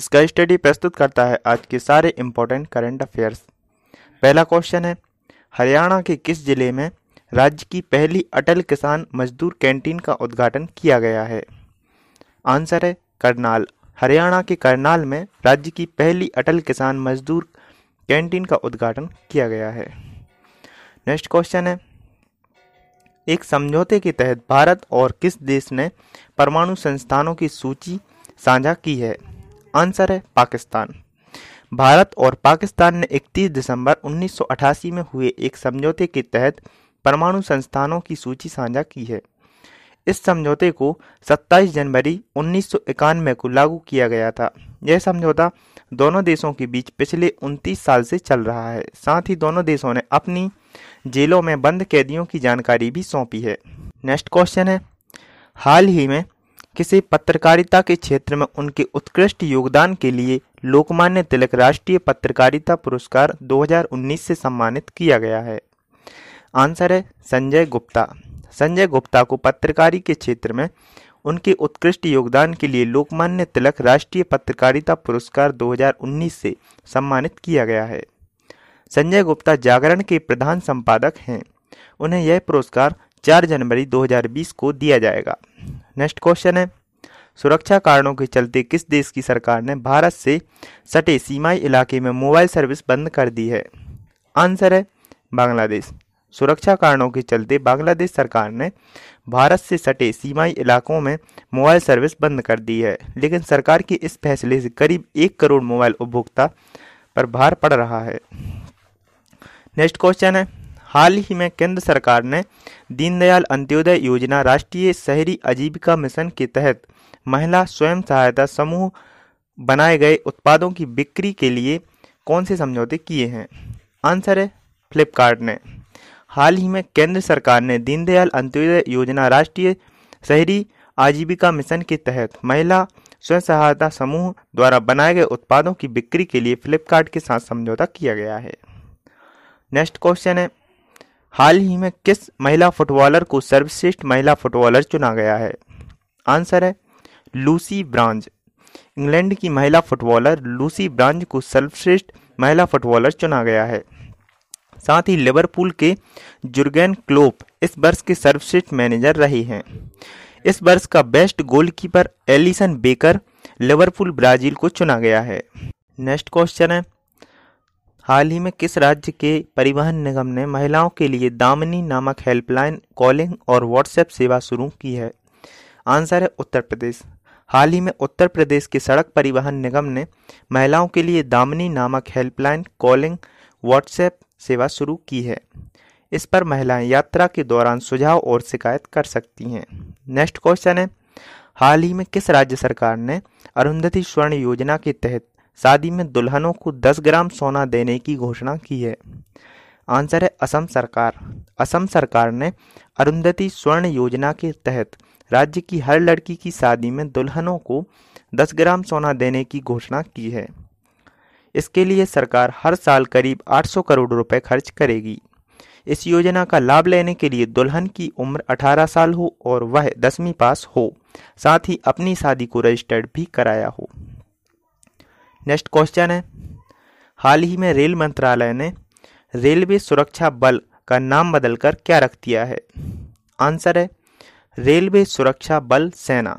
इसका स्टडी प्रस्तुत करता है आज के सारे इंपॉर्टेंट करंट अफेयर्स पहला क्वेश्चन है, हरियाणा के किस ज़िले में राज्य की पहली अटल किसान मजदूर कैंटीन का उद्घाटन किया गया है? आंसर है, करनाल। हरियाणा के करनाल में राज्य की पहली अटल किसान मजदूर कैंटीन का उद्घाटन किया गया है। नेक्स्ट क्वेश्चन है, एक समझौते के तहत भारत और किस देश ने परमाणु संस्थानों की सूची साझा की है? आंसर है पाकिस्तान। भारत और पाकिस्तान ने 31 दिसंबर 1988 में हुए एक समझौते के तहत परमाणु संस्थानों की सूची साझा की है। इस समझौते को 27 जनवरी उन्नीस सौ इक्यानवे को लागू किया गया था। यह समझौता दोनों देशों के बीच पिछले 29 साल से चल रहा है। साथ ही दोनों देशों ने अपनी जेलों में बंद कैदियों की जानकारी भी सौंपी है। नेक्स्ट क्वेश्चन है, हाल ही में किसी पत्रकारिता के क्षेत्र में उनके उत्कृष्ट योगदान के लिए लोकमान्य तिलक राष्ट्रीय पत्रकारिता पुरस्कार 2019 से सम्मानित किया गया है। आंसर है संजय गुप्ता। संजय गुप्ता को पत्रकारी के क्षेत्र में उनके उत्कृष्ट योगदान के लिए लोकमान्य तिलक राष्ट्रीय पत्रकारिता पुरस्कार 2019 से सम्मानित किया गया है। संजय गुप्ता जागरण के प्रधान संपादक हैं। उन्हें यह पुरस्कार 4 जनवरी 2020 को दिया जाएगा। नेक्स्ट क्वेश्चन है, सुरक्षा कारणों के चलते किस देश की सरकार ने भारत से सटे सीमाई इलाके में मोबाइल सर्विस बंद कर दी है? आंसर है, बांग्लादेश। सुरक्षा कारणों के चलते बांग्लादेश सरकार ने भारत से सटे सीमाई इलाकों में मोबाइल सर्विस बंद कर दी है, लेकिन सरकार के इस फैसले से करीब एक करोड़ मोबाइल उपभोक्ता पर भार पड़ रहा है। नेक्स्ट क्वेश्चन है हाल ही में केंद्र सरकार ने दीनदयाल अंत्योदय योजना राष्ट्रीय शहरी आजीविका मिशन के तहत महिला स्वयं सहायता समूह बनाए गए उत्पादों की बिक्री के लिए कौन से समझौते किए हैं? आंसर है फ्लिपकार्ट ने। हाल ही में केंद्र सरकार ने दीनदयाल अंत्योदय योजना राष्ट्रीय शहरी आजीविका मिशन के तहत महिला स्वयं सहायता समूह द्वारा बनाए गए उत्पादों की बिक्री के लिए फ्लिपकार्ट के साथ समझौता किया गया है। नेक्स्ट क्वेश्चन है हाल ही में किस महिला फुटबॉलर को सर्वश्रेष्ठ महिला फुटबॉलर चुना गया है? आंसर है लूसी ब्रांज। इंग्लैंड की महिला फुटबॉलर लूसी ब्रांज को सर्वश्रेष्ठ महिला फुटबॉलर चुना गया है। साथ ही लिवरपूल के जुर्गेन क्लोप इस वर्ष के सर्वश्रेष्ठ मैनेजर रहे हैं। इस वर्ष का best goalkeeper Alisson Becker Liverpool Brazil को चुना गया है। नेक्स्ट क्वेश्चन है हाल ही में किस राज्य के परिवहन निगम ने महिलाओं के लिए दामिनी नामक हेल्पलाइन कॉलिंग और व्हाट्सएप सेवा शुरू की है? आंसर है उत्तर प्रदेश। हाल ही में उत्तर प्रदेश के सड़क परिवहन निगम ने महिलाओं के लिए दामिनी नामक हेल्पलाइन कॉलिंग, व्हाट्सएप सेवा शुरू की है। इस पर महिलाएँ यात्रा के दौरान सुझाव और शिकायत कर सकती हैं। नेक्स्ट क्वेश्चन है, हाल ही में किस राज्य सरकार ने अरुंधति स्वर्ण योजना के तहत शादी में दुल्हनों को 10 ग्राम सोना देने की घोषणा की है। आंसर है असम सरकार। असम सरकार ने अरुंधति स्वर्ण योजना के तहत राज्य की हर लड़की की शादी में दुल्हनों को 10 ग्राम सोना देने की घोषणा की है। इसके लिए सरकार हर साल करीब 800 करोड़ रुपए खर्च करेगी। इस योजना का लाभ लेने के लिए दुल्हन की उम्र 18 साल हो और वह दसवीं पास हो। साथ ही अपनी शादी को रजिस्टर्ड भी कराया हो। नेक्स्ट क्वेश्चन है। हाल ही में रेल मंत्रालय ने रेलवे सुरक्षा बल का नाम बदलकर क्या रख दिया है? आंसर है, रेलवे सुरक्षा बल सेना।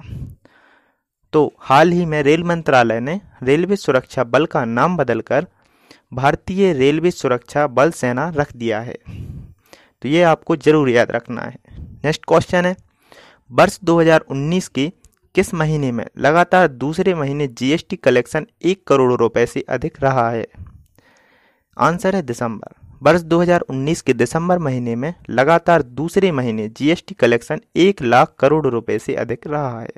तो हाल ही में रेल मंत्रालय ने रेलवे सुरक्षा बल का नाम बदलकर भारतीय रेलवे सुरक्षा बल सेना रख दिया है। तो ये आपको ज़रूर याद रखना है। नेक्स्ट क्वेश्चन है, वर्ष 2019 के किस महीने में लगातार दूसरे महीने जीएसटी कलेक्शन एक करोड़ रुपए से अधिक रहा है। आंसर है दिसंबर। वर्ष 2019 के दिसंबर महीने में लगातार दूसरे महीने जीएसटी कलेक्शन एक लाख करोड़ रुपए से अधिक रहा है।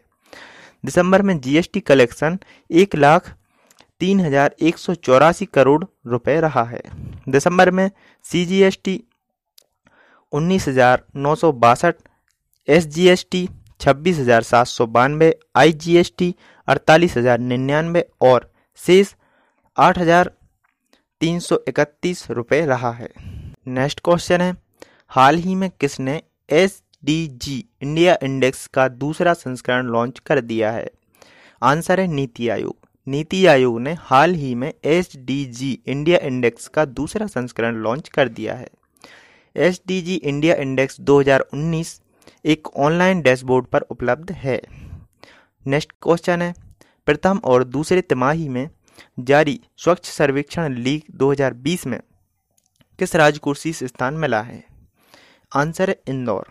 दिसंबर में जीएसटी कलेक्शन एक लाख तीन हज़ार एक सौ चौरासी करोड़ रुपए रहा है। दिसंबर में सी जी एस टी उन्नीस हज़ार नौ सौ बासठ एस जी एस टी छब्बीस हज़ार सात सौ बानवे आई जी एस टी अड़तालीस हज़ार निन्यानवे और शेष आठ हज़ार तीन सौ इकतीस रुपये रहा है। नेक्स्ट क्वेश्चन है, हाल ही में किसने S D G India index का दूसरा संस्करण लॉन्च कर दिया है? आंसर है नीति आयोग। नीति आयोग ने हाल ही में S D G India index का दूसरा संस्करण लॉन्च कर दिया है। S D G India index 2019 एक ऑनलाइन डैशबोर्ड पर उपलब्ध है। नेक्स्ट क्वेश्चन है। प्रथम और दूसरे तिमाही में जारी स्वच्छ सर्वेक्षण लीग 2020 में किस राज्य को शीर्ष स्थान मिला है आंसर है इंदौर।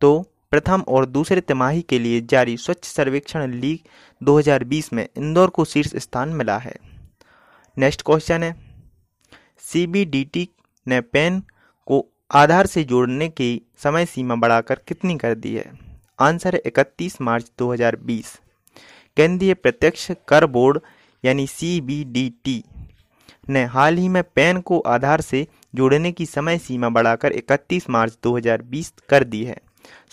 तो प्रथम और दूसरे तिमाही के लिए जारी स्वच्छ सर्वेक्षण लीग 2020 में इंदौर को शीर्ष स्थान मिला है। नेक्स्ट क्वेश्चन है। सीबीडीटी ने पेन आधार से जोड़ने की समय सीमा बढ़ाकर कितनी कर दी है? आंसर है इकतीस मार्च 2020 केंद्रीय प्रत्यक्ष कर बोर्ड यानी सीबीडीटी ने हाल ही में पेन को आधार से जोड़ने की समय सीमा बढ़ाकर 31 मार्च 2020 कर दी है।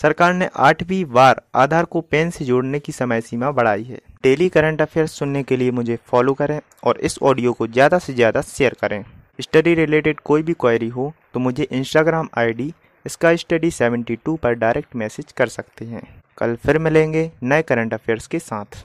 सरकार ने आठवीं बार आधार को पेन से जोड़ने की समय सीमा बढ़ाई है। डेली करंट अफेयर्स सुनने के लिए मुझे फॉलो करें और इस ऑडियो को ज़्यादा से ज़्यादा शेयर करें। स्टडी रिलेटेड कोई भी क्वेरी हो तो मुझे इंस्टाग्राम आईडी इसका स्टडी 72 पर डायरेक्ट मैसेज कर सकते हैं। कल फिर मिलेंगे नए करंट अफेयर्स के साथ।